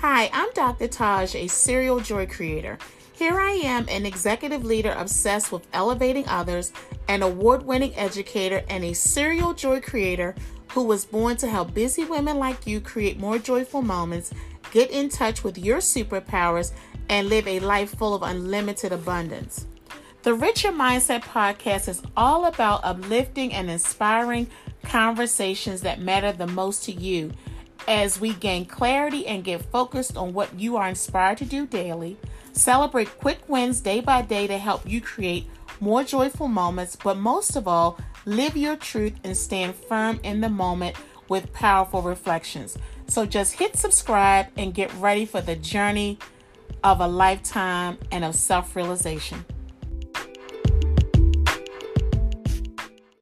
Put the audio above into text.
Hi, I'm Dr. Taj, a serial joy creator. Here I am, an executive leader obsessed with elevating others, an award winning educator, and a serial joy creator who was born to help busy women like you create more joyful moments, get in touch with your superpowers, and live a life full of unlimited abundance. The Richer Mindset podcast is all about uplifting and inspiring conversations that matter the most to you as we gain clarity and get focused on what you are inspired to do daily. Celebrate quick wins day by day to help you create more joyful moments, but most of all, live your truth and stand firm in the moment with powerful reflections. So just hit subscribe and get ready for the journey of a lifetime and of self realization.